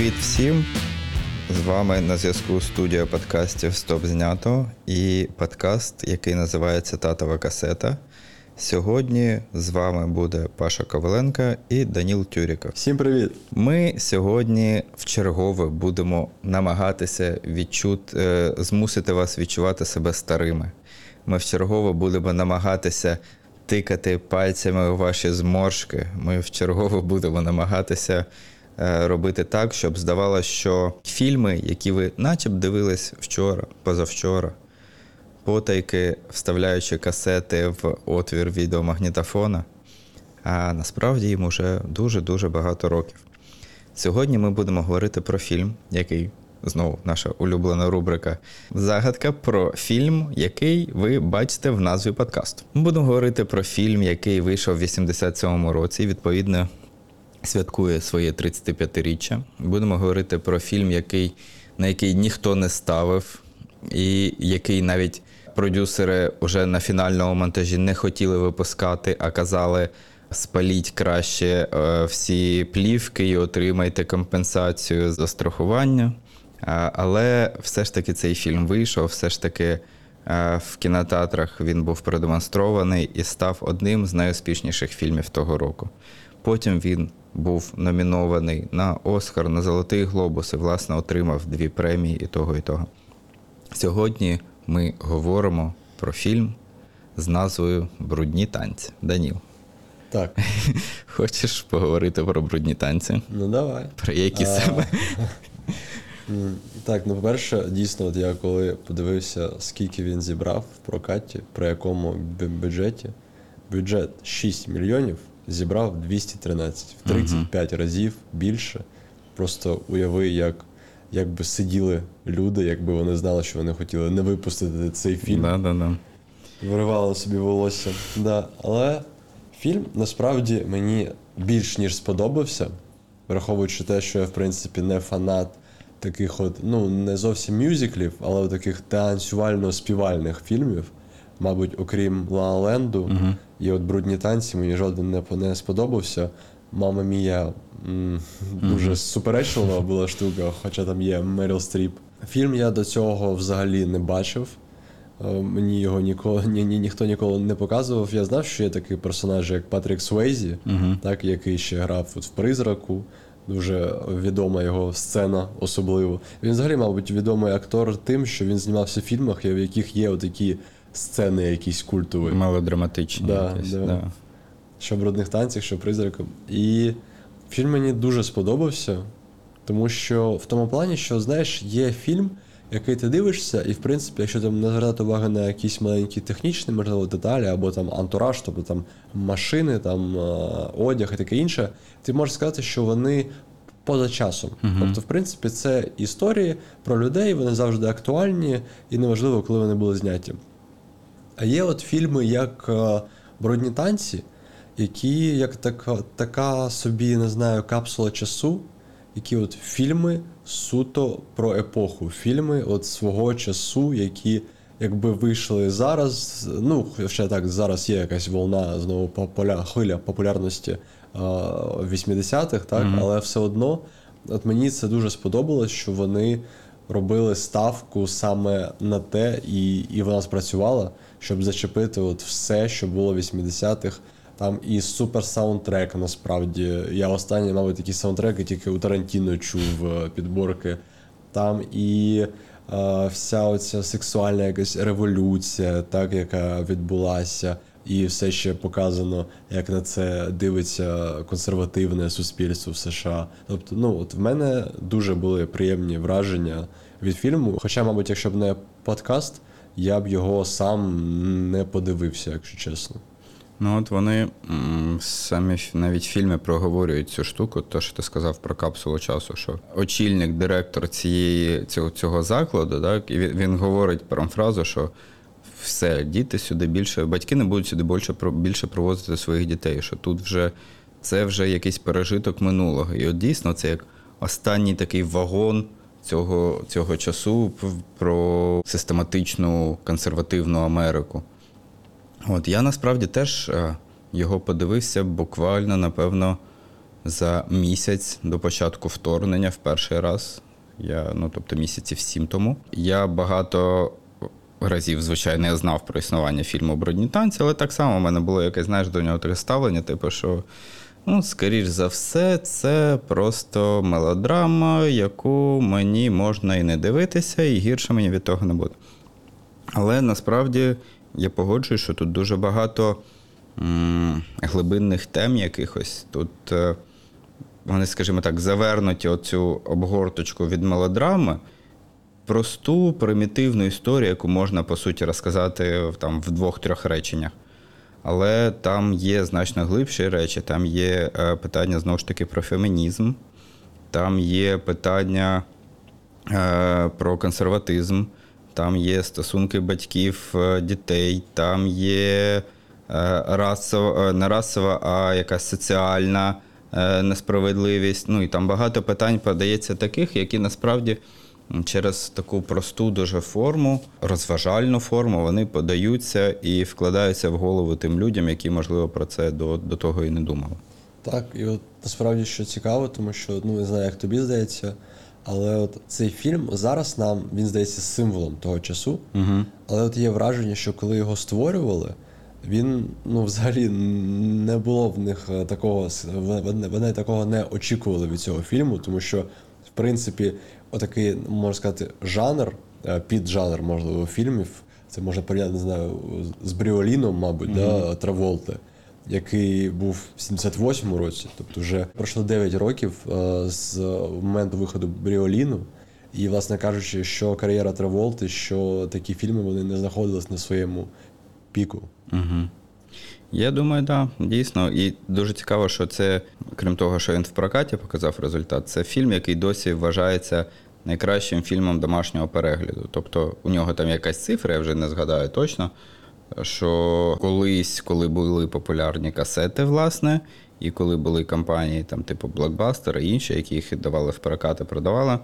Привіт всім! З вами на зв'язку студія подкастів Стоп знято і подкаст, який називається Татова касета. Сьогодні з вами буде Паша Коваленка і Даніл Тюріков. Всім привіт! Ми сьогодні вчергове будемо намагатися відчути, е, змусити вас відчувати себе старими. Ми вчергове будемо намагатися тикати пальцями у ваші зморшки. Ми вчергове будемо намагатися робити так, щоб здавалося, що фільми, які ви начеб дивились вчора, позавчора, потайки, вставляючи касети в отвір відеомагнітофона, а насправді їм уже дуже-дуже багато років. Сьогодні ми будемо говорити про фільм, який знову наша улюблена рубрика Загадка про фільм, який ви бачите в назві подкасту. Ми будемо говорити про фільм, який вийшов в 87-му році, відповідно, святкує своє 35-річчя. Будемо говорити про фільм, який, на який ніхто не ставив, і який навіть продюсери вже на фінальному монтажі не хотіли випускати, а казали. Спаліть краще е, всі плівки і отримайте компенсацію за страхування. Але все ж таки цей фільм вийшов, все ж таки е, в кінотеатрах він був продемонстрований і став одним з найуспішніших фільмів того року. Потім він був номінований на Оскар, на Золотий Глобус і, власне, отримав дві премії і того, і того. Сьогодні ми говоримо про фільм з назвою Брудні танці. Даніл. Так, Хочеш поговорити про брудні танці? ну давай. Про які А, саме? Так, ну по-перше, дійсно, от я коли подивився, скільки він зібрав в прокаті, при якому бюджеті, бюджет 6 мільйонів зібрав 213, в 35 разів більше. Просто уяви, як, як би сиділи люди, якби вони знали, що вони хотіли не випустити цей фільм. Да, да, да. виривало собі волосся. Да. Але фільм насправді мені більш ніж сподобався, враховуючи те, що я, в принципі, не фанат таких от, ну, не зовсім мюзиклів, але таких танцювально-співальних фільмів. Мабуть, окрім Ла Ленду і от брудні танці, мені жоден не, не сподобався. Мама мія м, дуже суперечлива була штука, хоча там є Меріл Стріп. Фільм я до цього взагалі не бачив. Е, Мені його ніколи ні, ні, ніхто ніколи не показував. Я знав, що є такий персонаж, як Патрік Суейзі, так, який ще грав от в призраку. Дуже відома його сцена особливо. Він взагалі, мабуть, відомий актор тим, що він знімався в фільмах, в яких є такі сцени, якісь культові. Мелодраматичні. Да, якісь, да. да. Що в брудних танцях, що призраком. І фільм мені дуже сподобався, тому що в тому плані, що знаєш, є фільм, який ти дивишся, і в принципі, якщо там не звертати увагу на якісь маленькі технічні, можливо, деталі, або там антураж, тобто там машини, там е, одяг і таке інше, ти можеш сказати, що вони. Поза часом. Тобто, в принципі, це історії про людей, вони завжди актуальні, і неважливо, коли вони були зняті. А є от фільми, як е, Брудні танці, які як така, така собі, не знаю, капсула часу, які от фільми суто про епоху. Фільми от свого часу, які якби вийшли зараз. Ну, ще так, зараз є якась волна знову пополя, хвиля популярності е, 80-х, так, але все одно, от мені це дуже сподобалось, що вони робили ставку саме на те, і, і вона спрацювала, щоб зачепити от все, що було в 80-х. Там і супер саундтрек, насправді. Я останній, мабуть, такі саундтреки тільки у Тарантіно чув е, підборки. Там і е, вся оця сексуальна якась революція, так, яка відбулася, і все ще показано, як на це дивиться консервативне суспільство в США. Тобто, ну от в мене дуже були приємні враження від фільму. Хоча, мабуть, якщо б не подкаст, я б його сам не подивився, якщо чесно. Ну от вони самі навіть в фільмі проговорюють цю штуку, то що ти сказав про капсулу часу, що очільник, директор цієї цього, цього закладу, так, і він, говорить прям фразу, що все, діти сюди більше, батьки не будуть сюди більше більше провозити своїх дітей. Що тут вже це вже якийсь пережиток минулого. І от дійсно це як останній такий вагон цього, цього часу про систематичну консервативну Америку. От я насправді теж е, його подивився буквально, напевно, за місяць до початку вторгнення в перший раз. Я, ну, тобто місяців сім тому. Я багато разів, звичайно, я знав про існування фільму Брудні танці, але так само в мене було якесь, знаєш, до нього таке ставлення, типу, що. Ну, скоріш за все, це просто мелодрама, яку мені можна і не дивитися, і гірше мені від того не буде. Але насправді я погоджуюсь, що тут дуже багато м, глибинних тем якихось. Тут е, вони, скажімо так, завернуті оцю обгорточку від мелодрами. Просту, примітивну історію, яку можна, по суті, розказати там, в двох-трьох реченнях. Але там є значно глибші речі, там є е, питання знову ж таки про фемінізм, там є питання е, про консерватизм, там є стосунки батьків, е, дітей, там є расова, не расова, а якась соціальна несправедливість. Ну і там багато питань подається таких, які насправді через таку просту дуже форму, розважальну форму, вони подаються і вкладаються в голову тим людям, які, можливо, про це до, до того і не думали. Так, і от насправді що цікаво, тому що ну не знаю, як тобі здається, але от цей фільм зараз нам він здається символом того часу. Угу. Але от є враження, що коли його створювали, він ну взагалі не було в них е, такого вони, такого не очікували від цього фільму, тому що принципі, отакий можна сказати, жанр, е, піджанр, можливо, фільмів. Це можна порівняти, не знаю, з Бріоліном, мабуть, да, Траволти, який був в 78-му році, тобто вже пройшло 9 років е, з моменту виходу Бріоліну. І, власне кажучи, що кар'єра Траволти, що такі фільми вони не знаходились на своєму піку. Угу. Я думаю, так, да, дійсно. І дуже цікаво, що це, крім того, що він в прокаті показав результат, це фільм, який досі вважається найкращим фільмом домашнього перегляду. Тобто у нього там якась цифра, я вже не згадаю точно. Що колись, коли були популярні касети, власне, і коли були компанії, там, типу Blockbuster і інші, які їх давали в прокати, продавали,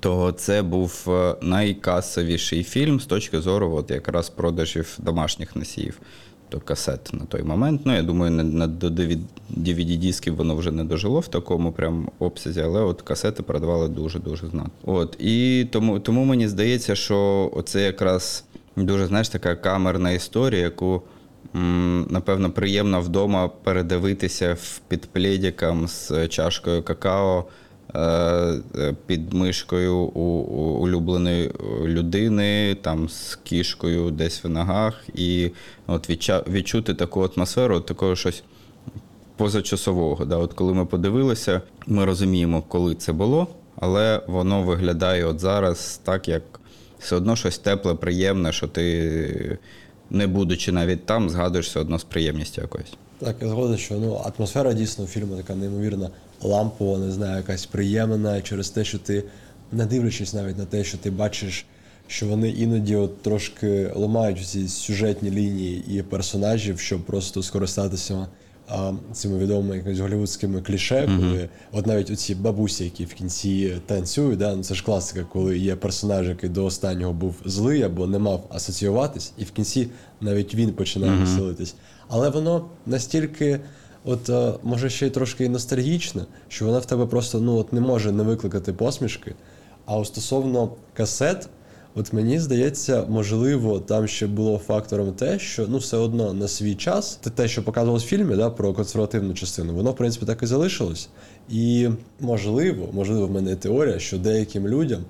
то це був е, найкасовіший фільм з точки зору от якраз продажів домашніх носіїв, касет на той момент. Ну, я думаю, не до DVD-дисків воно вже не дожило в такому прям обсязі, але от касети продавали дуже-дуже знатно. От, і тому, тому мені здається, що це якраз дуже, знаєш, така камерна історія, яку. Напевно, приємно вдома передивитися в під пледиком з чашкою какао під мишкою у, улюбленої людини, там з кішкою десь в ногах, і от відчути таку атмосферу, от такого щось позачасового. Да? От коли ми подивилися, ми розуміємо, коли це було, але воно виглядає от зараз так, як все одно щось тепле, приємне, що ти, не будучи навіть там, згадуєш все одно з приємністю якоюсь. Так, я згоден, що ну, атмосфера дійсно фільму така неймовірно лампова, не знаю, якась приємна через те, що ти, не дивлячись навіть на те, що ти бачиш, що вони іноді от трошки ламають ці сюжетні лінії і персонажів, щоб просто скористатися а, цими відомими якось голівудськими кліше, коли от навіть оці бабусі, які в кінці танцюють, да, ну це ж класика, коли є персонаж, який до останнього був злий або не мав асоціюватись, і в кінці навіть він починає веселитись. Але воно настільки, от е, може ще й трошки і ностальгічне, що вона в тебе просто ну от не може не викликати посмішки. А стосовно касет, от мені здається, можливо, там ще було фактором те, що ну все одно на свій час, те, те, що показувалось в фільмі, да, про консервативну частину, воно в принципі так і залишилось. І можливо, можливо, в мене теорія, що деяким людям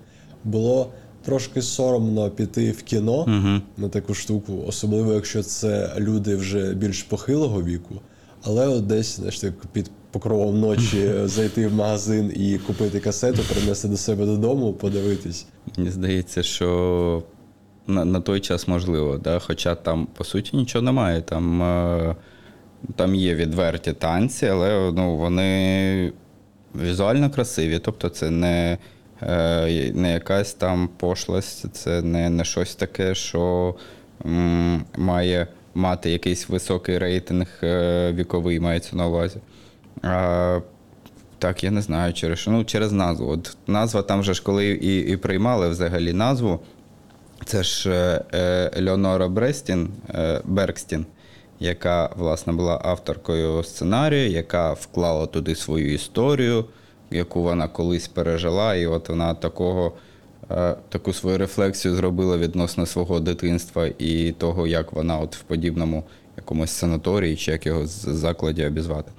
було трошки соромно піти в кіно на таку штуку, особливо якщо це люди вже більш похилого віку. Але от десь знаєш, під покровом ночі зайти в магазин і купити касету, принести до себе додому, подивитись. Мені здається, що на, на той час можливо, да? хоча там, по суті, нічого немає. Там, е, там є відверті танці, але ну, вони візуально красиві. Тобто це не, е, не якась там пошлость, це не, не щось таке, що м, має мати якийсь високий рейтинг е, віковий, мається на увазі. А, так, я не знаю через що. Ну, через назву. От назва там же ж коли і, і приймали взагалі назву. Це ж е, е, Леонора Брестін, е, Беркстін, яка власне була авторкою сценарію, яка вклала туди свою історію, яку вона колись пережила, і от вона такого. Е, Таку свою рефлексію зробила відносно свого дитинства і того, як вона от в подібному якомусь санаторії чи як його закладі обізвати.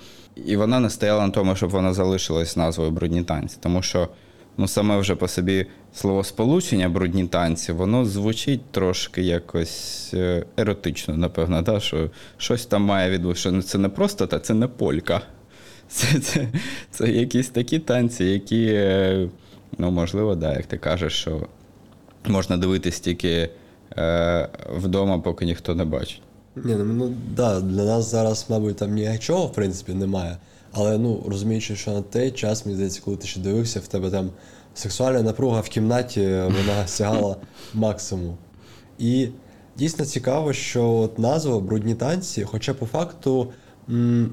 І вона не стояла на тому, щоб вона залишилась назвою брудні танці, тому що ну, саме вже по собі словосполучення брудні танці, воно звучить трошки якось е, еротично, напевно, да? що щось там має відбути, що це не просто та це не полька. Це, це, це якісь такі танці, які, е, ну, можливо, да, як ти кажеш, що можна дивитись тільки е, вдома, поки ніхто не бачить. Ні, ну, ну да, для нас зараз, мабуть, там нічого, в принципі, немає. Але ну, розуміючи, що на той час, мені здається, коли ти ще дивився, в тебе там сексуальна напруга в кімнаті, вона сягала максимум. І дійсно цікаво, що от назва брудні танці, хоча по факту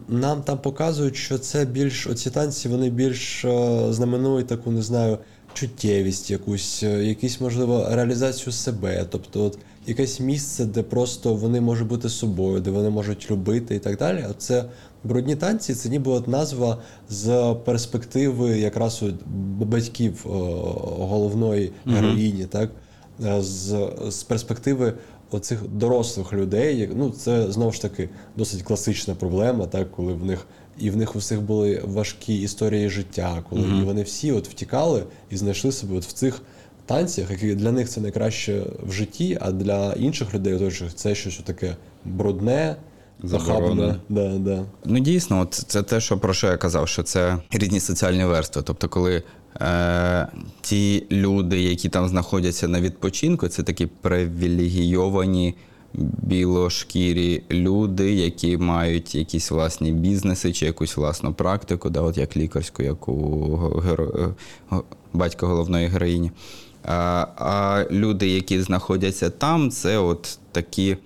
нам там показують, що це більш оці танці, вони більш е, знаменують таку, не знаю, чуттєвість, якусь, е, якусь, можливо, реалізацію себе. Тобто, от якесь місце, де просто вони можуть бути собою, де вони можуть любити і так далі. Оце брудні танці, це ніби от назва з перспективи якраз б- батьків е, головної героїні, так? Е, з, з перспективи оцих дорослих людей, як- ну це знову ж таки досить класична проблема, так, коли в них і в них у всіх були важкі історії життя, коли і вони всі от втікали і знайшли себе от в цих танцях, які для них це найкраще в житті, а для інших людей оточуючих це щось таке брудне, захабне. Да, да. Ну, дійсно, от це те, що про що я казав, що це різні соціальні верстви. Тобто, коли е, ті люди, які там знаходяться на відпочинку, це такі привілегійовані білошкірі люди, які мають якісь власні бізнеси чи якусь власну практику, да, от як лікарську, як у геро... е, батька головної героїні. А, а люди, які знаходяться там, це от такі.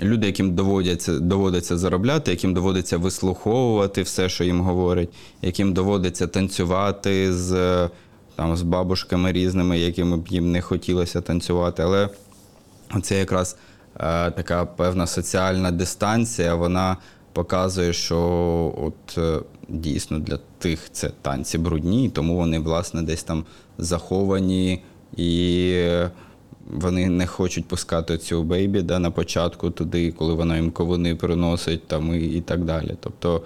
Люди, яким доводяться, доводиться заробляти, яким доводиться вислуховувати все, що їм говорять, яким доводиться танцювати з, е, там, з бабушками різними, якими б їм не хотілося танцювати. Але це якраз е, така певна соціальна дистанція, вона показує, що от е, дійсно для тих це танці брудні, тому вони, власне, десь там заховані і. Вони не хочуть пускати цю бейбі да, на початку туди, коли вона їм ковуни приносить там, і, і так далі. Тобто,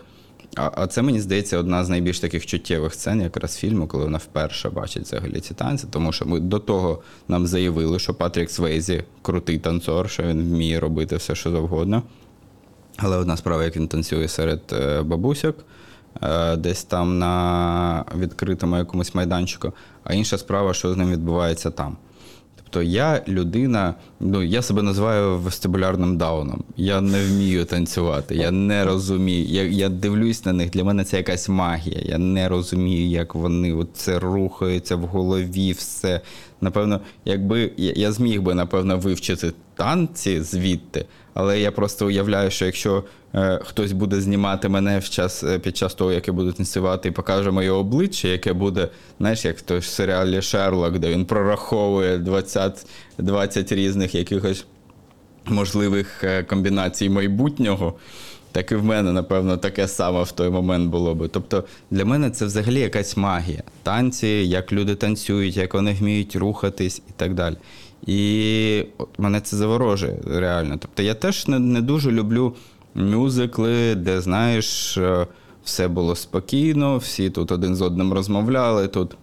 а, а це мені здається одна з найбільш таких чуттєвих сцен якраз фільму, коли вона вперше бачить взагалі ці танці. Тому що ми до того нам заявили, що Патрік Свейзі крутий танцор, що він вміє робити все, що завгодно. Але одна справа, як він танцює серед е, бабусяк, е, десь там на відкритому якомусь майданчику, а інша справа, що з ним відбувається там. Тобто я людина, ну я себе називаю вестибулярним дауном. Я не вмію танцювати, я не розумію. Я я дивлюсь на них. Для мене це якась магія. Я не розумію, як вони от це рухаються в голові, все. Напевно, якби я, я зміг би, напевно, вивчити танці звідти, але я просто уявляю, що якщо хтось буде знімати мене в час, е, під час того, як я буду танцювати, і покаже моє обличчя, яке буде, знаєш, як той серіалі Шерлок, де він прораховує 20, 20 різних якихось можливих е, комбінацій майбутнього. Так і в мене, напевно, таке саме в той момент було би. Тобто для мене це взагалі якась магія. Танці, як люди танцюють, як вони вміють рухатись і так далі. І от мене це заворожує реально. Тобто я теж не, не дуже люблю мюзикли, де, знаєш, е, все було спокійно, всі тут один з одним розмовляли, тут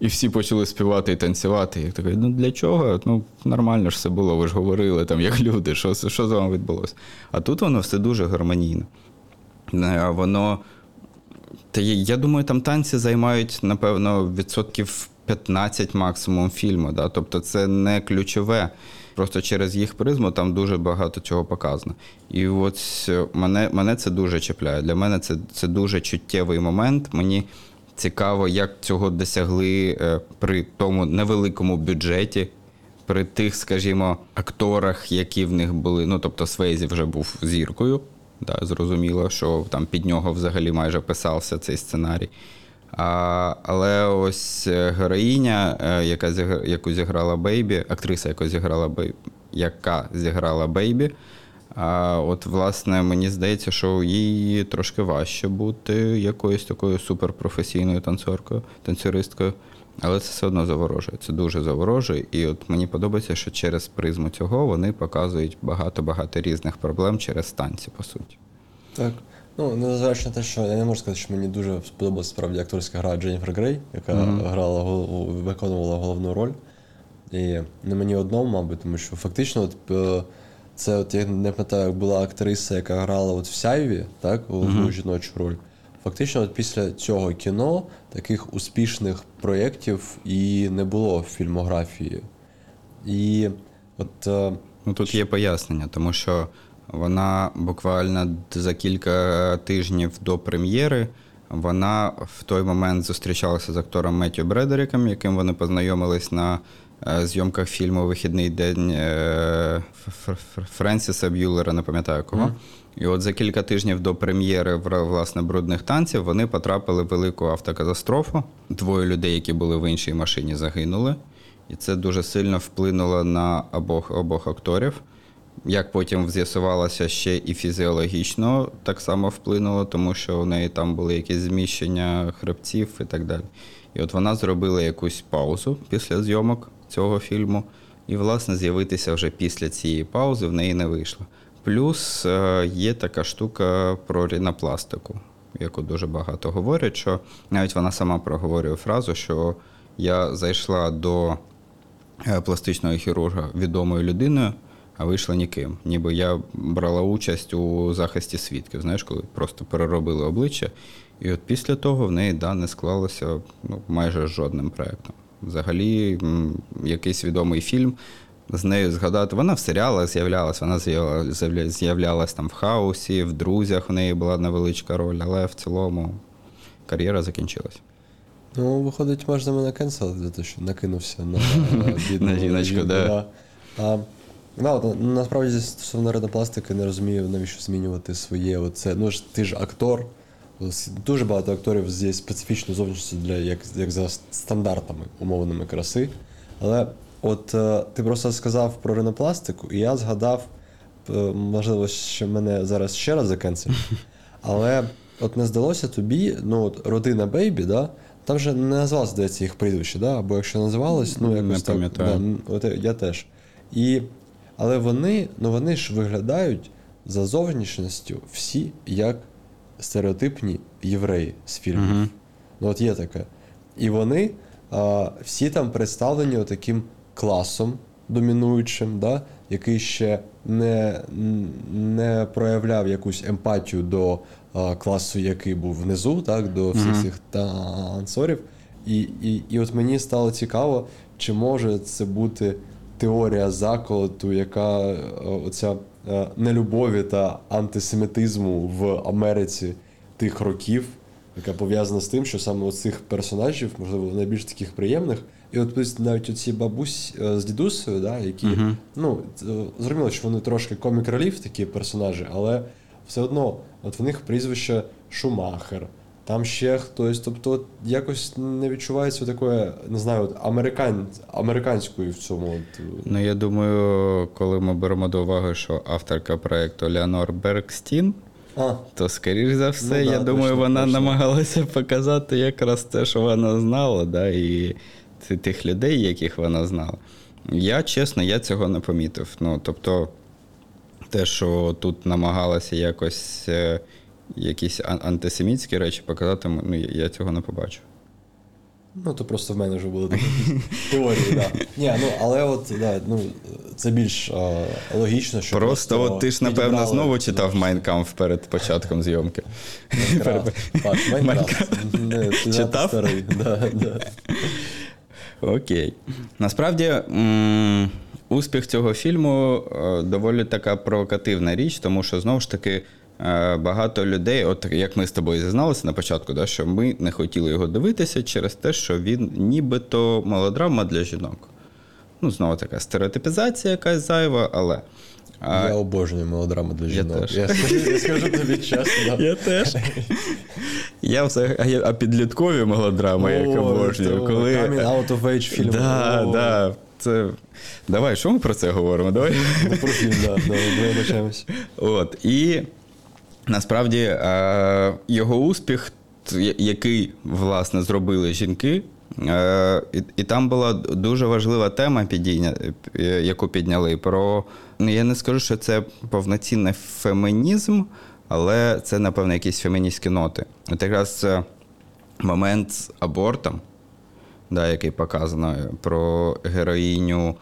і всі почали співати і танцювати. Я такий, ну для чого? Ну, нормально ж все було, ви ж говорили там, як люди, що, що з вами відбулося. А тут воно все дуже гармонійно. Е, Воно. Та я, я думаю, там танці займають, напевно, відсотків 15 максимум фільму. Да? Тобто це не ключове. Просто через їх призму там дуже багато чого показано. І от е, мене, мене це дуже чіпляє. Для мене це, це дуже чуттєвий момент. Мені цікаво, як цього досягли е, при тому невеликому бюджеті, при тих, скажімо, акторах, які в них були. Ну, тобто, Свейзі вже був зіркою. Да, зрозуміло, що там під нього взагалі майже писався цей сценарій. А, але ось е, героїня, е, яка зігра, яку зіграла Бейбі, актриса, яку зіграла Бейбі, яка зіграла Бейбі, А от, власне, мені здається, що їй трошки важче бути якоюсь такою суперпрофесійною танцоркою, танцюристкою. Але це все одно заворожує. Це дуже заворожує. І от мені подобається, що через призму цього вони показують багато-багато різних проблем через танці, по суті. Так. Ну, незважаючи на те, що я не можу сказати, що мені дуже сподобалася справді акторська гра Дженніфер Грей, яка грала виконувала головну роль. І не мені одному, мабуть, тому що фактично, от, е, це от я не пам'ятаю, як була актриса, яка грала от в Сяйві, так, головну жіночу роль. Фактично, от після цього кіно таких успішних проєктів і не було в фільмографії. І от. е, Ну тут є пояснення, тому що вона буквально за кілька тижнів до прем'єри. Вона в той момент зустрічалася з актором Меттю Бредеріком, яким вони познайомились на е, зйомках фільму Вихідний день е, Френсіса Б'юлера, не пам'ятаю кого. І от за кілька тижнів до прем'єри власне брудних танців вони потрапили в велику автокатастрофу. Двоє людей, які були в іншій машині, загинули. І це дуже сильно вплинуло на обох, обох акторів. Як потім з'ясувалося, ще і фізіологічно так само вплинуло, тому що у неї там були якісь зміщення хребців і так далі. І от вона зробила якусь паузу після зйомок цього фільму, і, власне, з'явитися вже після цієї паузи в неї не вийшло. Плюс е, є така штука про рінопластику, яку дуже багато говорять, що навіть вона сама проговорює фразу, що я зайшла до е, пластичного хірурга відомою людиною, а вийшла ніким. Ніби я брала участь у захисті свідків, знаєш, коли просто переробили обличчя. І от після того в неї да, не склалося ну, майже жодним проєктом. Взагалі, якийсь відомий фільм з нею згадати. Вона в серіалах з'являлась, вона з'явля- з'явля- з'являлась там в хаосі, в друзях у неї була невеличка роль, але в цілому кар'єра закінчилась. Ну, виходить, можна мене кенселити за те, що накинувся на бідну На жіночку, да. А, да, насправді стосовно ринопластики не розумію, навіщо змінювати своє оце. Ну ж ти ж актор. Дуже багато акторів зі специфічною зовнішністю для як, як за стандартами умовними краси. Але от е, ти просто сказав про ринопластику, і я згадав, е, можливо, що мене зараз ще раз закенселять. Але от не здалося тобі, ну от родина Бейбі, да? там же не назвалося, здається, їх прізвище, да? або якщо називалось, ну Не якось так. пам'ятаю. Да, от я теж. І, але вони, ну вони ж виглядають за зовнішністю всі як стереотипні євреї з фільмів. Мгм. Ну, от є таке. І вони а, всі там представлені таким класом домінуючим, да, який ще не, не проявляв якусь емпатію до а, класу, який був внизу, так, до всіх цих танцорів. І, і, і от мені стало цікаво, чи може це бути теорія заколоту, яка е, оця е, нелюбові та антисемітизму в Америці тих років, яка пов'язана з тим, що саме оцих персонажів, можливо, найбільш таких приємних. І от навіть оці бабусь е, з дідусею, да, які, Мгм. ну, зрозуміло, що вони трошки comic relief такі персонажі, але все одно, от в них прізвище Шумахер. Там ще хтось, тобто якось не відчувається такої, не знаю, от американ, американської в цьому. От, е, Ну, я думаю, коли ми беремо до уваги, що авторка проєкту Леонор Бергстін, а, то, скоріш за все, Ну да, я думаю, точно, вона точно. намагалася показати якраз те, що вона знала, да, і тих людей, яких вона знала. Я, чесно, я цього не помітив. Ну, тобто, те, що тут намагалася якось е, якісь антисемітські речі показати, ну, я- цього не побачив. ну то просто в мене вже були такі теорії, да. Ні, ну але от да, ну, це більш а, логічно, що Просто, от ти ж, напевно, підібрали- знову читав Майнкамф перед початком зйомки. Майнкрафт. Читав? старий. Да, да. Окей. Насправді, успіх цього фільму е, доволі така провокативна річ, тому що знову ж таки. Е, Багато людей, от як ми з тобою зізналися на початку, да, що ми не хотіли його дивитися через те, що він нібито мелодрама для жінок. Ну, знову така стереотипізація якась зайва, але. а, Я обожнюю мелодраму для жінок. теж. Я скажу, я скажу тобі чесно. да. Я теж. Я взагалі, а а підліткові мелодрами, як обожнюю. Коли... Coming out of age фільм. Да, да. це. Давай, що ми про це говоримо? Давай. Не про фільм, да, да, вибачаємось. От. І насправді е, його успіх, який, власне, зробили жінки. Е, і, там була дуже важлива тема, е, яку підняли. Про я не скажу, що це повноцінний фемінізм, але це, напевно, якісь феміністські ноти. От якраз момент з абортом, да, який показано про героїню.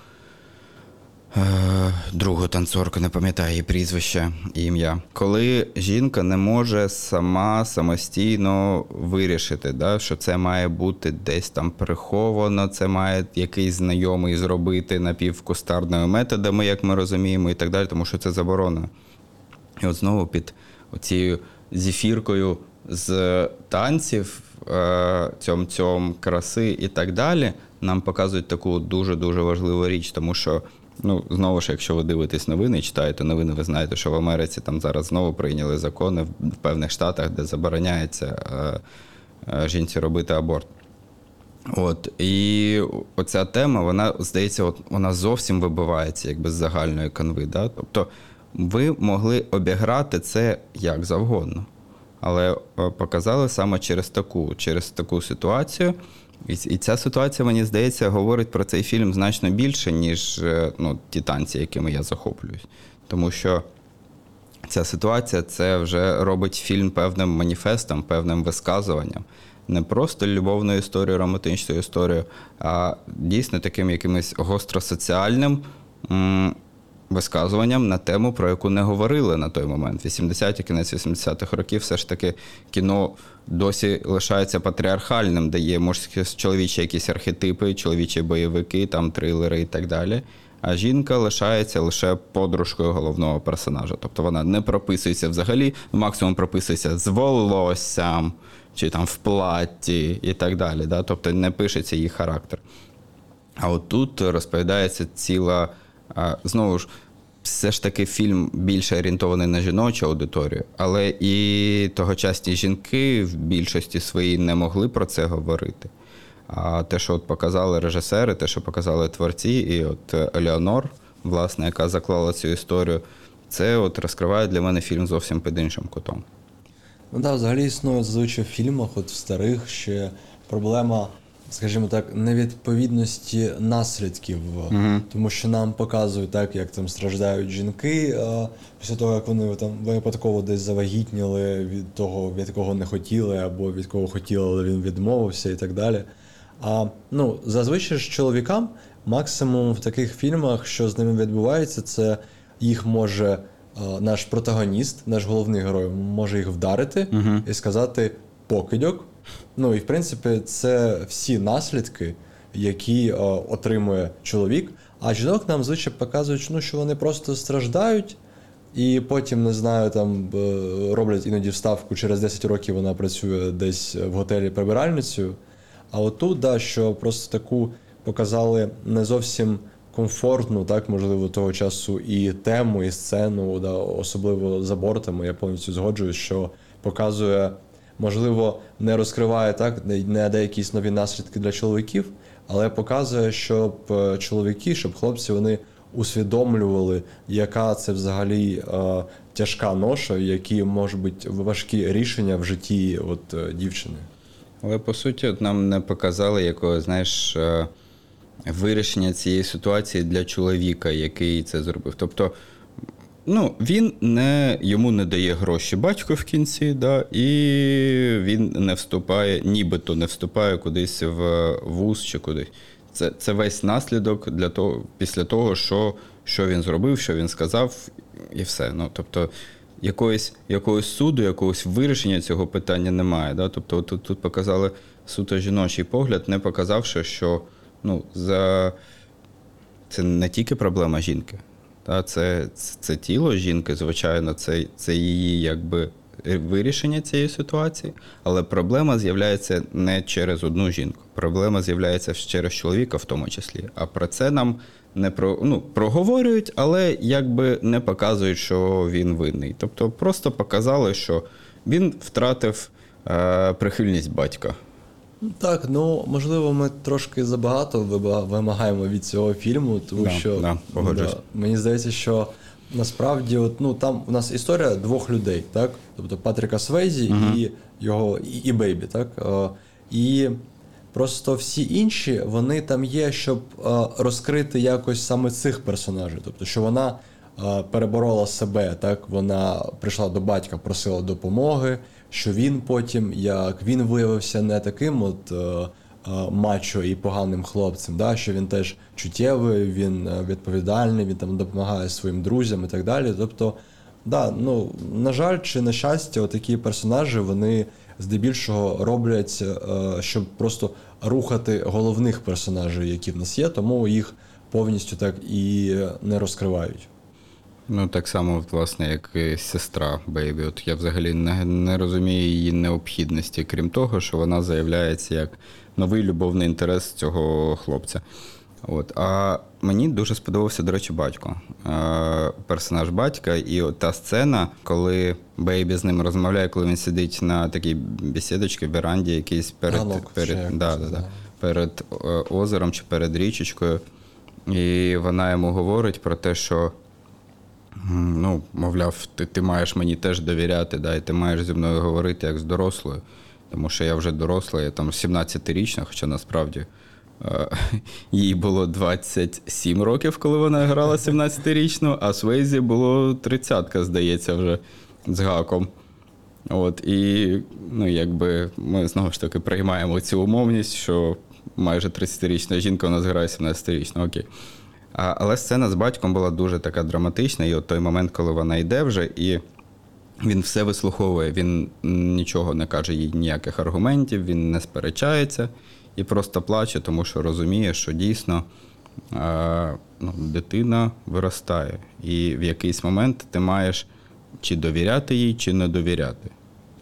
Е, Другу танцорку, не пам'ятаю її прізвище і ім'я. Коли жінка не може сама самостійно вирішити, да, що це має бути десь там приховано, це має якийсь знайомий зробити напівкустарними методами, як ми розуміємо, і так далі, тому що це заборонено. І от знову під цією зефіркою з танців, е, цьом цьом краси і так далі, нам показують таку дуже-дуже важливу річ, тому що. Ну, знову ж, якщо ви дивитесь новини, читаєте новини, ви знаєте, що в Америці там зараз знову прийняли закони в певних штатах, де забороняється е, е, жінці робити аборт. От і оця тема, вона здається, от вона зовсім вибивається якби з загальної канви. Да? Тобто ви могли обіграти це як завгодно, але е, показали саме через таку, через таку ситуацію. І, і ця ситуація, мені здається, говорить про цей фільм значно більше, ніж е, ну, ті танці, якими я захоплююсь. Тому що ця ситуація це вже робить фільм певним маніфестом, певним висказуванням. Не просто любовною історією, романтичною історією, а дійсно таким якимось гостросоціальним м, висказуванням на тему, про яку не говорили на той момент. 80-ті, кінець 80-х років, все ж таки кіно досі лишається патріархальним, де є мужські чоловічі якісь архетипи, чоловічі бойовики, там трилери і так далі. А жінка лишається лише подружкою головного персонажа. Тобто вона не прописується взагалі, максимум прописується з волоссям чи там в платі і так далі. Да? Тобто не пишеться її характер. А от тут розповідається ціла, знову ж, все ж таки фільм більше орієнтований на жіночу аудиторію, але і тогочасні жінки в більшості своїй не могли про це говорити. А те, що от показали режисери, те, що показали творці, і от е, Елеонор, власне, яка заклала цю історію, це от розкриває для мене фільм зовсім під іншим кутом. Ну так, взагалі існує зазвичай в фільмах, от в старих ще проблема, скажімо так, невідповідності наслідків. Тому що нам показують так, як там страждають жінки а, після того, як вони там випадково десь завагітніли від того, від кого не хотіли, або від кого хотіли, але він відмовився і так далі. А ну, зазвичай ж чоловікам максимум в таких фільмах, що з ними відбувається, це їх може е, наш протагоніст, наш головний герой, може їх вдарити і сказати покидьок. Ну і в принципі, це всі наслідки, які е, отримує чоловік. А жінок нам звичайно показують, ну, що вони просто страждають. І потім, не знаю, там е, роблять іноді вставку, через 10 років вона працює десь в готелі прибиральницею. А отут, да, що просто таку показали не зовсім комфортну, так, можливо, того часу і тему, і сцену, да, особливо з абортами, я повністю згоджуюсь, що показує, можливо, не розкриває так, не дає якісь нові наслідки для чоловіків, але показує, щоб е, чоловіки, щоб хлопці вони усвідомлювали, яка це взагалі е, тяжка ноша, які можуть бути важкі рішення в житті от, е, дівчини. Але по суті, от нам не показали якого, знаєш, е, вирішення цієї ситуації для чоловіка, який це зробив. Тобто, ну, він не, йому не дає гроші батько в кінці, да, і він не вступає, нібито не вступає кудись в вуз чи кудись. Це, це весь наслідок для того, після того, що, що він зробив, що він сказав, і все. Ну, тобто, якоїсь, якогось суду, якогось вирішення цього питання немає. Да? Тобто, тут, тут показали суто жіночий погляд, не показавши, що ну, за... це не тільки проблема жінки. Та, це, це, тіло жінки, звичайно, це, це її якби вирішення цієї ситуації, але проблема з'являється не через одну жінку. Проблема з'являється через чоловіка в тому числі. А про це нам не про, ну, проговорюють, але якби не показують, що він винний. Тобто просто показали, що він втратив е, прихильність батька. Так, ну можливо, ми трошки забагато вимагаємо від цього фільму, тому Да, що да, погоджуюсь. мені здається, що насправді, от, ну там у нас історія двох людей, так? Тобто Патріка Свейзі і його і, і Бейбі, так? Е, і просто всі інші вони там є, щоб е, розкрити якось саме цих персонажів. Тобто, що вона е, переборола себе, так? Вона прийшла до батька, просила допомоги, що він потім, як він виявився не таким от. е, е, мачо і поганим хлопцем, да, що він теж чуттєвий, він е, відповідальний, він там допомагає своїм друзям і так далі. Тобто, да, ну, на жаль, чи на щастя, такі персонажі вони здебільшого роблять, щоб просто рухати головних персонажів, які в нас є, тому їх повністю так і не розкривають. Ну, так само, власне, як і сестра Бейбі. От я взагалі не, не розумію її необхідності, крім того, що вона заявляється як новий любовний інтерес цього хлопця. От. А мені дуже сподобався, до речі, батько. Е, персонаж батька, і от та сцена, коли Бейбі з ним розмовляє, коли він сидить на такій бесідочці, веранді, якийсь перед, ще перед, да, да, да, перед е, озером чи перед річечкою. І вона йому говорить про те, що Ну, мовляв, ти, ти маєш мені теж довіряти, да, і ти маєш зі мною говорити як з дорослою. Тому що я вже доросла, я там 17-річна, хоча насправді е, їй було 27 років, коли вона грала 17-річну, а Свейзі було 30-ка, здається, вже з гаком. От, і ну, якби ми знову ж таки приймаємо цю умовність, що майже 30-річна жінка у нас грає 17-річну. Окей. Але сцена з батьком була дуже така драматична, і от той момент, коли вона йде вже, і він все вислуховує, він нічого не каже їй ніяких аргументів, він не сперечається і просто плаче, тому що розуміє, що дійсно ну, дитина виростає. І в якийсь момент ти маєш чи довіряти їй, чи не довіряти.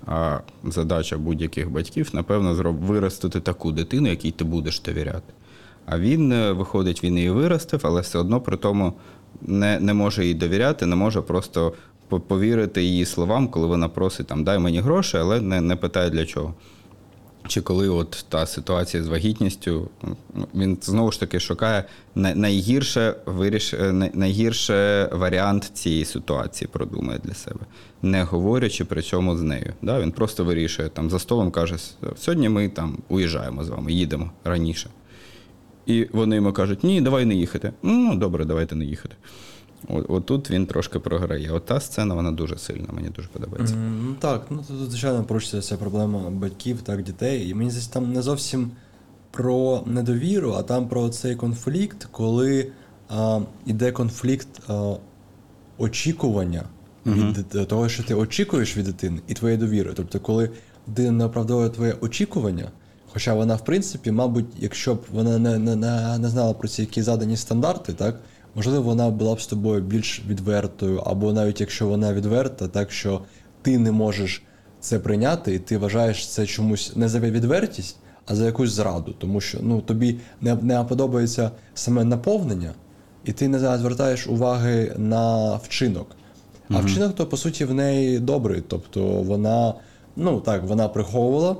А задача будь-яких батьків, напевно, виростити таку дитину, якій ти будеш довіряти. А він, е, виходить, він її виростив, але все одно при тому не, не може їй довіряти, не може просто повірити її словам, коли вона просить там дай мені гроші, але не, не питає для чого. Чи коли от та ситуація з вагітністю, він знову ж таки шукає найгірше виріш... е, найгірше варіант цієї ситуації, продумає для себе, не говорячи при цьому з нею. Да? Він просто вирішує там за столом, каже: сьогодні ми там уїжджаємо з вами, їдемо раніше. І вони йому кажуть, ні, давай не їхати. Ну, добре, давайте не їхати. От, от тут він трошки програє. От та сцена, вона дуже сильна, мені дуже подобається. Ну так, ну тут, звичайно, порушується ця проблема батьків, так, дітей. І мені здається, там не зовсім про недовіру, а там про цей конфлікт, коли а, іде конфлікт а, очікування від дит- того, що ти очікуєш від дитини, і твоєї довіри. Тобто, коли дитина не оправдовує твоє очікування, хоча вона, в принципі, мабуть, якщо б вона не, не, не, не знала про ці які задані стандарти, так, можливо, вона була б з тобою більш відвертою, або навіть якщо вона відверта, так що ти не можеш це прийняти, і ти вважаєш це чомусь не за відвертість, а за якусь зраду, тому що ну, тобі не, не подобається саме наповнення, і ти не звертаєш уваги на вчинок. А вчинок, то по суті в неї добрий. Тобто вона, ну так, вона приховувала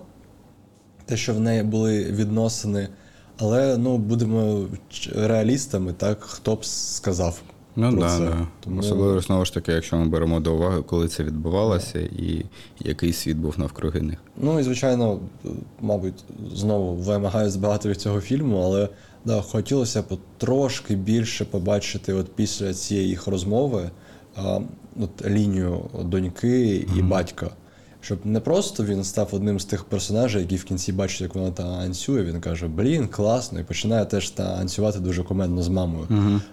те, що в неї були відносини, але ну будемо реалістами, так хто б сказав. Ну про да, це. да. Тому- Особливо знову ж таки, якщо ми беремо до уваги, коли це відбувалося, і який світ був навкруги них. Ну і звичайно, мабуть, знову вимагаю збагато від цього фільму, але да, хотілося б трошки більше побачити от після цієї їх розмови а, от, лінію доньки і батька. Щоб не просто він став одним з тих персонажів, які в кінці бачать, як вона танцює, він каже: Блін, класно, і починає теж танцювати дуже комедно з мамою.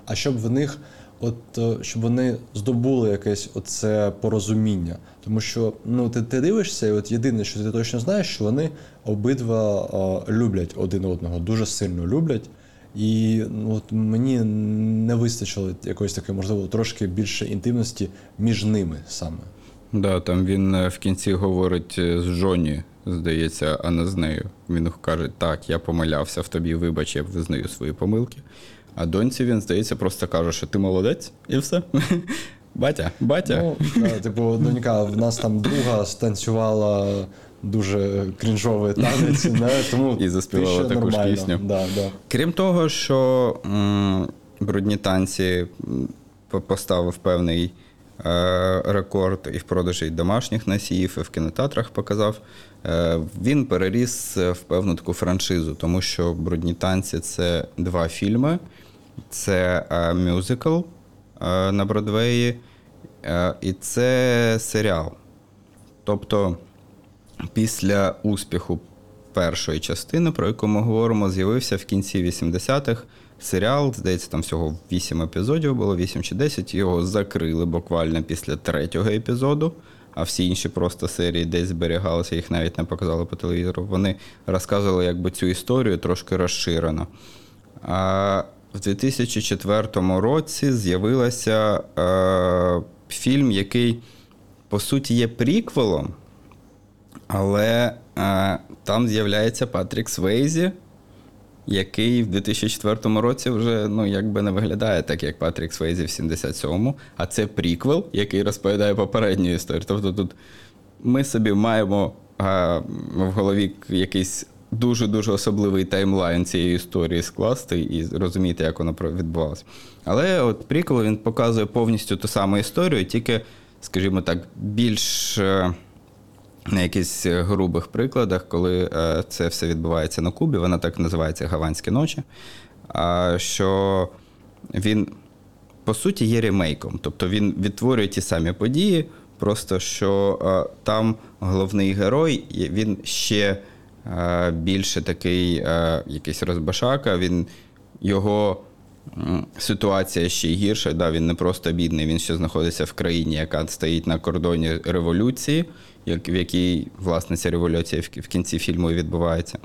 А щоб в них, от е, щоб вони здобули якесь оце порозуміння. Тому що ну ти, ти дивишся, і от єдине, що ти точно знаєш, що вони обидва е, люблять один одного, дуже сильно люблять. І ну, от мені не вистачило якоїсь такої, можливо, трошки більше інтимності між ними саме. Да, там він е, в кінці говорить е, з Джоні, здається, а не з нею. Він каже: так, я помилявся в тобі, вибач, я визнаю свої помилки. А доньці він, здається, просто каже, що ти молодець, і все. Батя, батя. Ну, да, типу, донька, в нас там друга станцювала дуже крінжовий танець, не? тому І заспівала таку ж пісню. Да, да. Крім того, що м, брудні танці поставив певний рекорд і в продажі домашніх носіїв, і в кінотеатрах показав, е, він переріс в певну таку франшизу, тому що брудні танці це два фільми: це е, мюзикл е, на Бродвеї, е, і це серіал. Тобто, після успіху першої частини, про яку ми говоримо, з'явився в кінці 80-х серіал. Здається, там всього 8 епізодів було, 8 чи 10. Його закрили буквально після третього епізоду, а всі інші просто серії десь зберігалися, їх навіть не показали по телевізору. Вони розказували якби цю історію трошки розширено. А в 2004 році з'явився е, фільм, який по суті є приквелом, але е, там з'являється Патрік Свейзі, який в 2004 році вже ну, якби не виглядає так, як Патрік Свейзі в 77-му, а це приквел, який розповідає попередню історію. Тобто тут ми собі маємо а, в голові якийсь дуже-дуже особливий таймлайн цієї історії скласти і розуміти, як воно про- відбувалося. Але от приквел він показує повністю ту саму історію, тільки, скажімо так, більш. На якихось е, грубих прикладах, коли е, це все відбувається на Кубі, вона так називається Гаванські ночі. Що він, по суті, є ремейком. Тобто він відтворює ті самі події, просто що е, там головний герой, він ще більше такий якийсь розбашака, він його. Ситуація ще гірша. Да, він не просто бідний, він ще знаходиться в країні, яка стоїть на кордоні революції, як, в якій, власне, ця революція в, в кінці фільму і відбувається.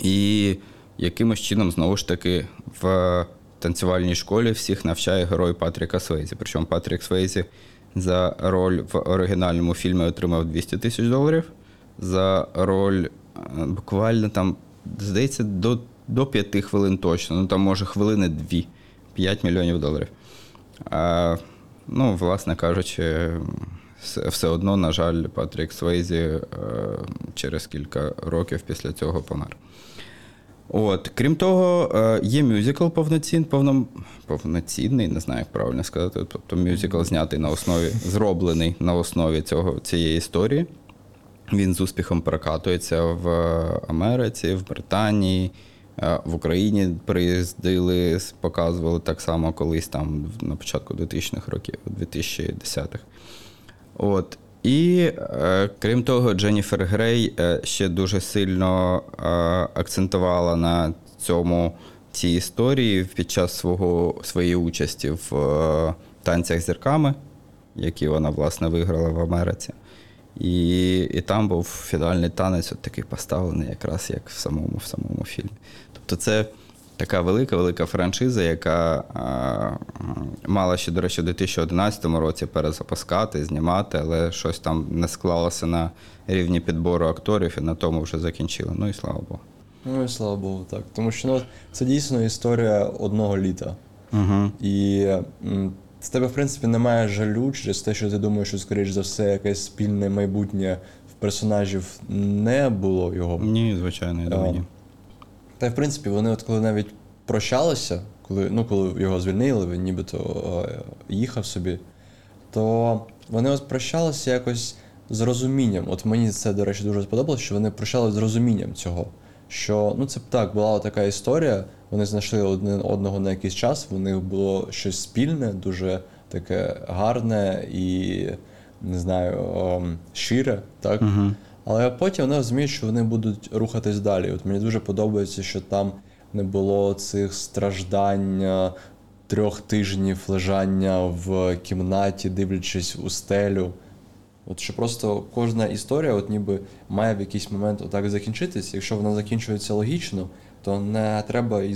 І якимось чином, знову ж таки, в танцювальній школі всіх навчає герой Патріка Свейзі. Причому Патрік Свейзі за роль в оригінальному фільмі отримав 200 тисяч доларів. За роль е, буквально там, здається, до, до 5 хвилин точно. Ну там може хвилини дві, 5 мільйонів доларів. А, ну, власне кажучи, все, одно, на жаль, Патрік Свейзі е, через кілька років після цього помер. От, крім того, е, є мюзикл повноцін, повно, повноцінний, не знаю, як правильно сказати. Тобто мюзикл знятий на основі, зроблений на основі цього, цієї історії. Він з успіхом прокатується в Америці, в Британії, е, в Україні приїздили, показували так само колись там на початку 2000-х років, 2010-х. От. І е, крім того, Дженніфер Грей е, ще дуже сильно е, акцентувала на цьому цій історії під час свого, своєї участі в танцях зірками, які вона власне виграла в Америці. І, і там був фінальний танець, от такий поставлений, якраз як в самому, в самому фільмі. Тобто, це така велика, велика франшиза, яка мала ще, до речі, в 2011 році перезапускати, знімати, але щось там не склалося на рівні підбору акторів, і на тому вже закінчили. Ну і слава Богу. Ну і слава Богу, так. Тому що ну, це дійсно історія одного літа. Угу. І з тебе, в принципі, немає жалю через те, що ти думаєш, що, скоріш за все, якесь спільне майбутнє в персонажів не було його. Ні, звичайно, я думаю. Та й в принципі, вони от коли навіть прощалися, коли, ну, коли його звільнили, він нібито е, їхав собі, то вони от прощалися якось з розумінням. От мені це, до речі, дуже сподобалося, що вони прощалися з розумінням цього. Що ну це б так, була така історія, вони знайшли один одного на якийсь час, в них було щось спільне, дуже таке гарне і не знаю, ем, щире, так? Угу. Але потім вони розуміють, що вони будуть рухатись далі. От мені дуже подобається, що там не було цих страждань, е, трьох тижнів лежання в кімнаті, дивлячись у стелю. От що просто кожна історія, от ніби має в якийсь момент отак закінчитись. Якщо вона закінчується логічно, то не треба і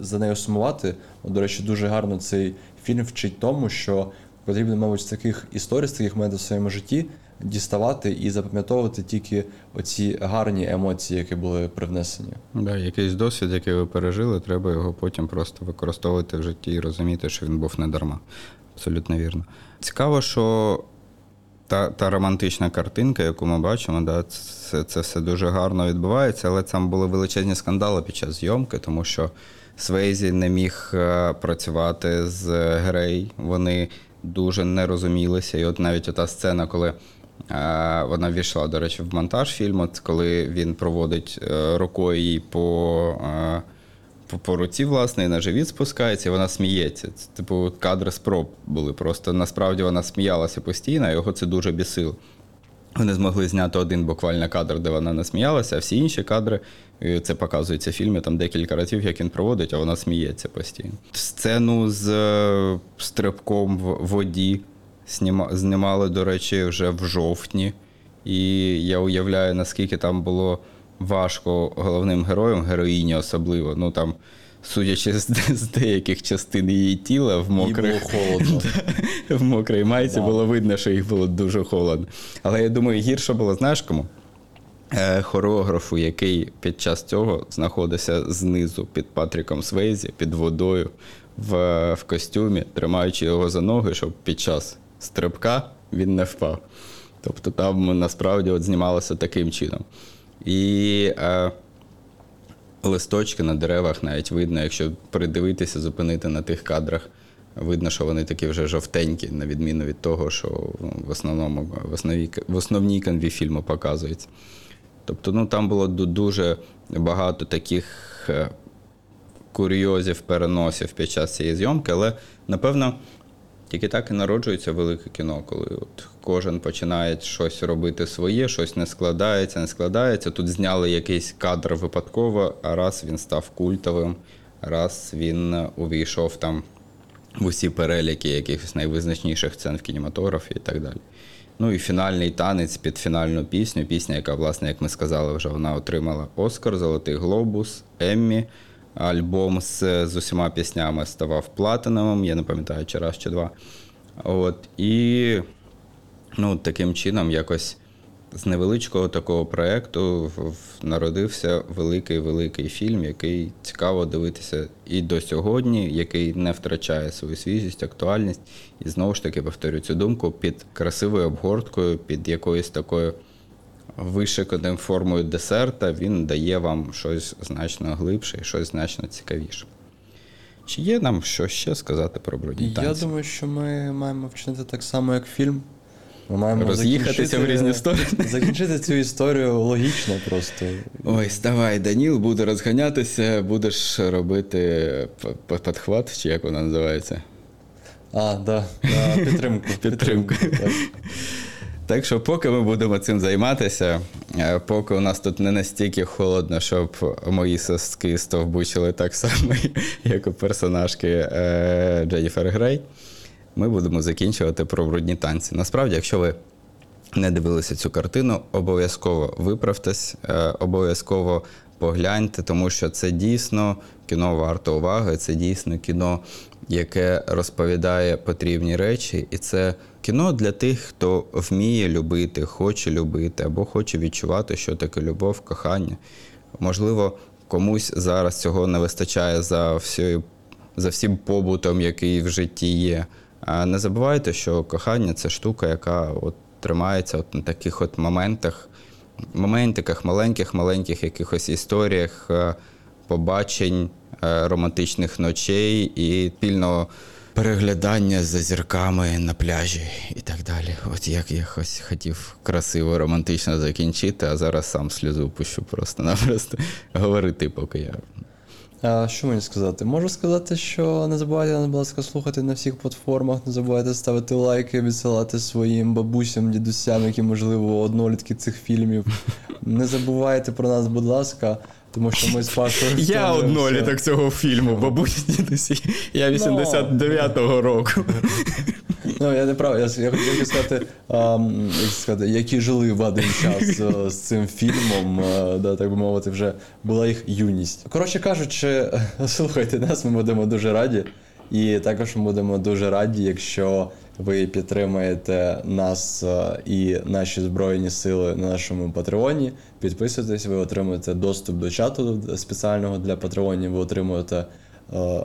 за, нею сумувати. От, до речі, дуже гарно цей фільм вчить тому, що потрібно, мабуть, з таких історій, з таких моментів в своєму житті діставати і запам'ятовувати тільки оці гарні емоції, які були привнесені. Да, якийсь досвід, який ви пережили, треба його потім просто використовувати в житті і розуміти, що він був не дарма. Абсолютно вірно. Цікаво, що та, та романтична картинка, яку ми бачимо, да, це, це все дуже гарно відбувається, але там були величезні скандали під час зйомки, тому що Свейзі не міг е, працювати з Грей. Вони дуже не розумілися. І от навіть ота сцена, коли вона війшла, до речі, в монтаж фільму, коли він проводить е, рукою їй по. е, по, по руці, власне, і на живіт спускається, і вона сміється. Це, типу, кадри спроб були. Просто насправді вона сміялася постійно, його це дуже бісило. Вони змогли зняти один буквально кадр, де вона не сміялася, а всі інші кадри, це показується в фільмі там декілька разів, як він проводить, а вона сміється постійно. Сцену з е, стрибком в воді знімали, до речі, вже в жовтні. І я уявляю, наскільки там було важко головним героям, героїні особливо. Ну там, судячи з, з деяких частин її тіла в Їй мокрих було холодно. в мокрій майці Да. було видно, що їх було дуже холодно. Але я думаю, гірше було, знаєш кому? Е, Хореографу, який під час цього знаходився знизу під Патріком Свейзі, під водою в, в костюмі, тримаючи його за ноги, щоб під час стрибка він не впав. Тобто там насправді от знімалося таким чином. І е, листочки на деревах навіть видно, якщо придивитися, зупинити на тих кадрах, видно, що вони такі вже жовтенькі, на відміну від того, що ну, в основному в основній, в основній канві фільму показується. Тобто, ну там було дуже багато таких е, курйозів, переносів під час цієї зйомки, але напевно. Тільки так і народжується велике кіно, коли от кожен починає щось робити своє, щось не складається, не складається. Тут зняли якийсь кадр випадково, а раз він став культовим, раз він увійшов там в усі переліки якихось найвизначніших сцен в кінематографі і так далі. Ну і фінальний танець під фінальну пісню. Пісня, яка, власне, як ми сказали, вже вона отримала Оскар, Золотий Глобус, Еммі. Альбом з, з усіма піснями ставав платиновим, я не пам'ятаю, чи раз, чи два. От, і ну, таким чином, якось з невеличкого такого проєкту народився великий-великий фільм, який цікаво дивитися і до сьогодні, який не втрачає свою свіжість, актуальність. І знову ж таки повторю цю думку під красивою обгорткою, під якоюсь такою вишиканим формою десерта, він дає вам щось значно глибше і щось значно цікавіше. Чи є нам що ще сказати про брудні танці? Я думаю, що ми маємо вчинити так само, як фільм. Ми маємо Роз'їхатися в різні сторони. Закінчити цю історію логічно просто. Ой, ставай, Даніл, буде розганятися, будеш робити п- п- підхват, чи як вона називається. А, да, да підтримку. Підтримку. так. Так що, поки ми будемо цим займатися, е, поки у нас тут не настільки холодно, щоб мої соски стовбучили так само, як у персонажки е, Дженніфер Грей, ми будемо закінчувати про брудні танці. Насправді, якщо ви не дивилися цю картину, обов'язково виправтесь, е, обов'язково погляньте, тому що це дійсно кіно варто уваги, це дійсно кіно, яке розповідає потрібні речі, і це кіно для тих, хто вміє любити, хоче любити або хоче відчувати, що таке любов, кохання. Можливо, комусь зараз цього не вистачає за всією за всім побутом, який в житті є. А не забувайте, що кохання це штука, яка от тримається от на таких от моментах, моментиках, маленьких, маленьких якихось історіях, е, побачень, е, романтичних ночей і спільного переглядання за зірками на пляжі і так далі. От як я ось хотів красиво, романтично закінчити, а зараз сам сльозу пущу просто-напросто говорити, поки я А, що мені сказати? Можу сказати, що не забувайте, будь ласка, слухати на всіх платформах, не забувайте ставити лайки, відсилати своїм бабусям, дідусям, які, можливо, однолітки цих фільмів. Не забувайте про нас, будь ласка, тому що ми з Пашою. Я одноліток цього фільму, бабусі дідусі. Я 89-го року. Ну, я не прав, я, я хотів сказати, а, як сказати, які жили в один час е, з цим фільмом, е, да, так би мовити, вже була їх юність. Коротше кажучи, слухайте нас, ми будемо дуже раді. І також ми будемо дуже раді, якщо ви підтримаєте нас е, і наші Збройні Сили на нашому Патреоні. Підписуйтесь, ви отримуєте доступ до чату спеціального для Патреонів, ви отримуєте е,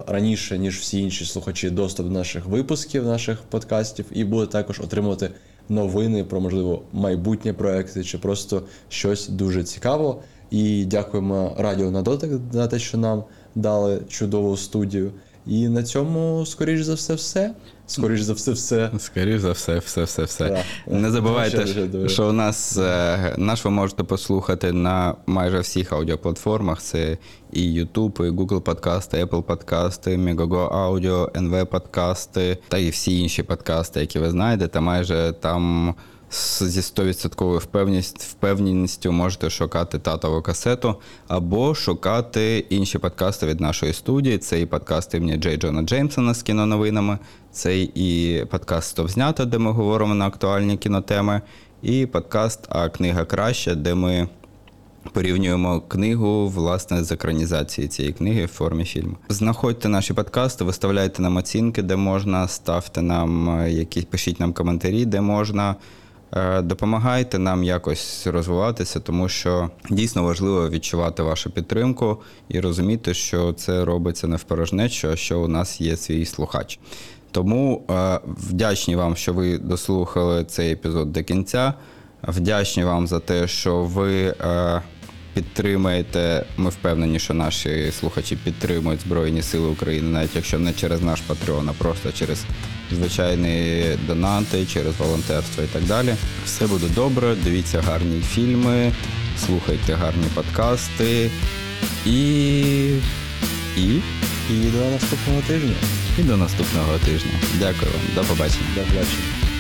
раніше, ніж всі інші слухачі, доступ до наших випусків, наших подкастів, і буде також отримувати новини, про можливо майбутні проекти, чи просто щось дуже цікаво. І дякуємо Радіо на дотик за те, що нам дали чудову студію. І на цьому, скоріш за все, все. Скоріш за все, все. Скоріше за все, все, все, все. Да. Не забувайте, що у нас е, наш ви можете послухати на майже всіх аудіоплатформах. Це і YouTube, і Google подкасти, Apple подкасти, Megogo Audio, NV подкасти та і всі інші подкасти, які ви знайдете. Майже там зі 100% впевненість, впевненістю можете шукати татову касету або шукати інші подкасти від нашої студії. Це і подкасти імені Джей Джона Джеймсона з кіноновинами, це і подкаст «Стоп знято, де ми говоримо на актуальні кінотеми, і подкаст А книга краще, де ми порівнюємо книгу власне з екранізацією цієї книги в формі фільму. Знаходьте наші подкасти, виставляйте нам оцінки, де можна, ставте нам е, якісь, пишіть нам коментарі, де можна. Е, Допомагайте нам якось розвиватися, тому що дійсно важливо відчувати вашу підтримку і розуміти, що це робиться не в порожнечу, а що у нас є свій слухач. Тому е, вдячні вам, що ви дослухали цей епізод до кінця. Вдячні вам за те, що ви е, підтримуєте. Ми впевнені, що наші слухачі підтримують Збройні Сили України, навіть якщо не через наш Patreon, а просто через звичайні донати, через волонтерство і так далі. Все буде добре. Дивіться гарні фільми, слухайте гарні подкасти і. І, І до наступного тижня. і до наступного тижня. Дякую вам. До побачення. До побачення.